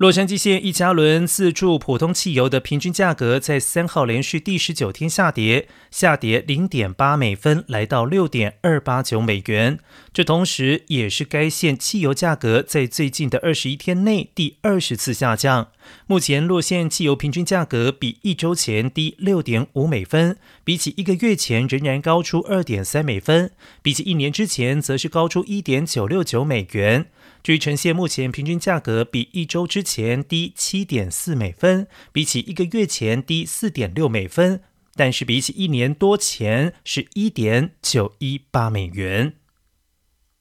洛杉矶县一加仑自助普通汽油的平均价格在三号连续第十九天下跌，下跌零点八美分，来到六点二八九美元。这同时也是该县汽油价格在最近的二十一天内第二十次下降。目前洛县汽油平均价格比一周前低六点五美分，比起一个月前仍然高出二点三美分，比起一年之前则是高出一点九六九美元。至于呈现目前平均价格比一周之前低七点四美分，比起一个月前低四点六美分，但是比起一年多前是一点九一八美元。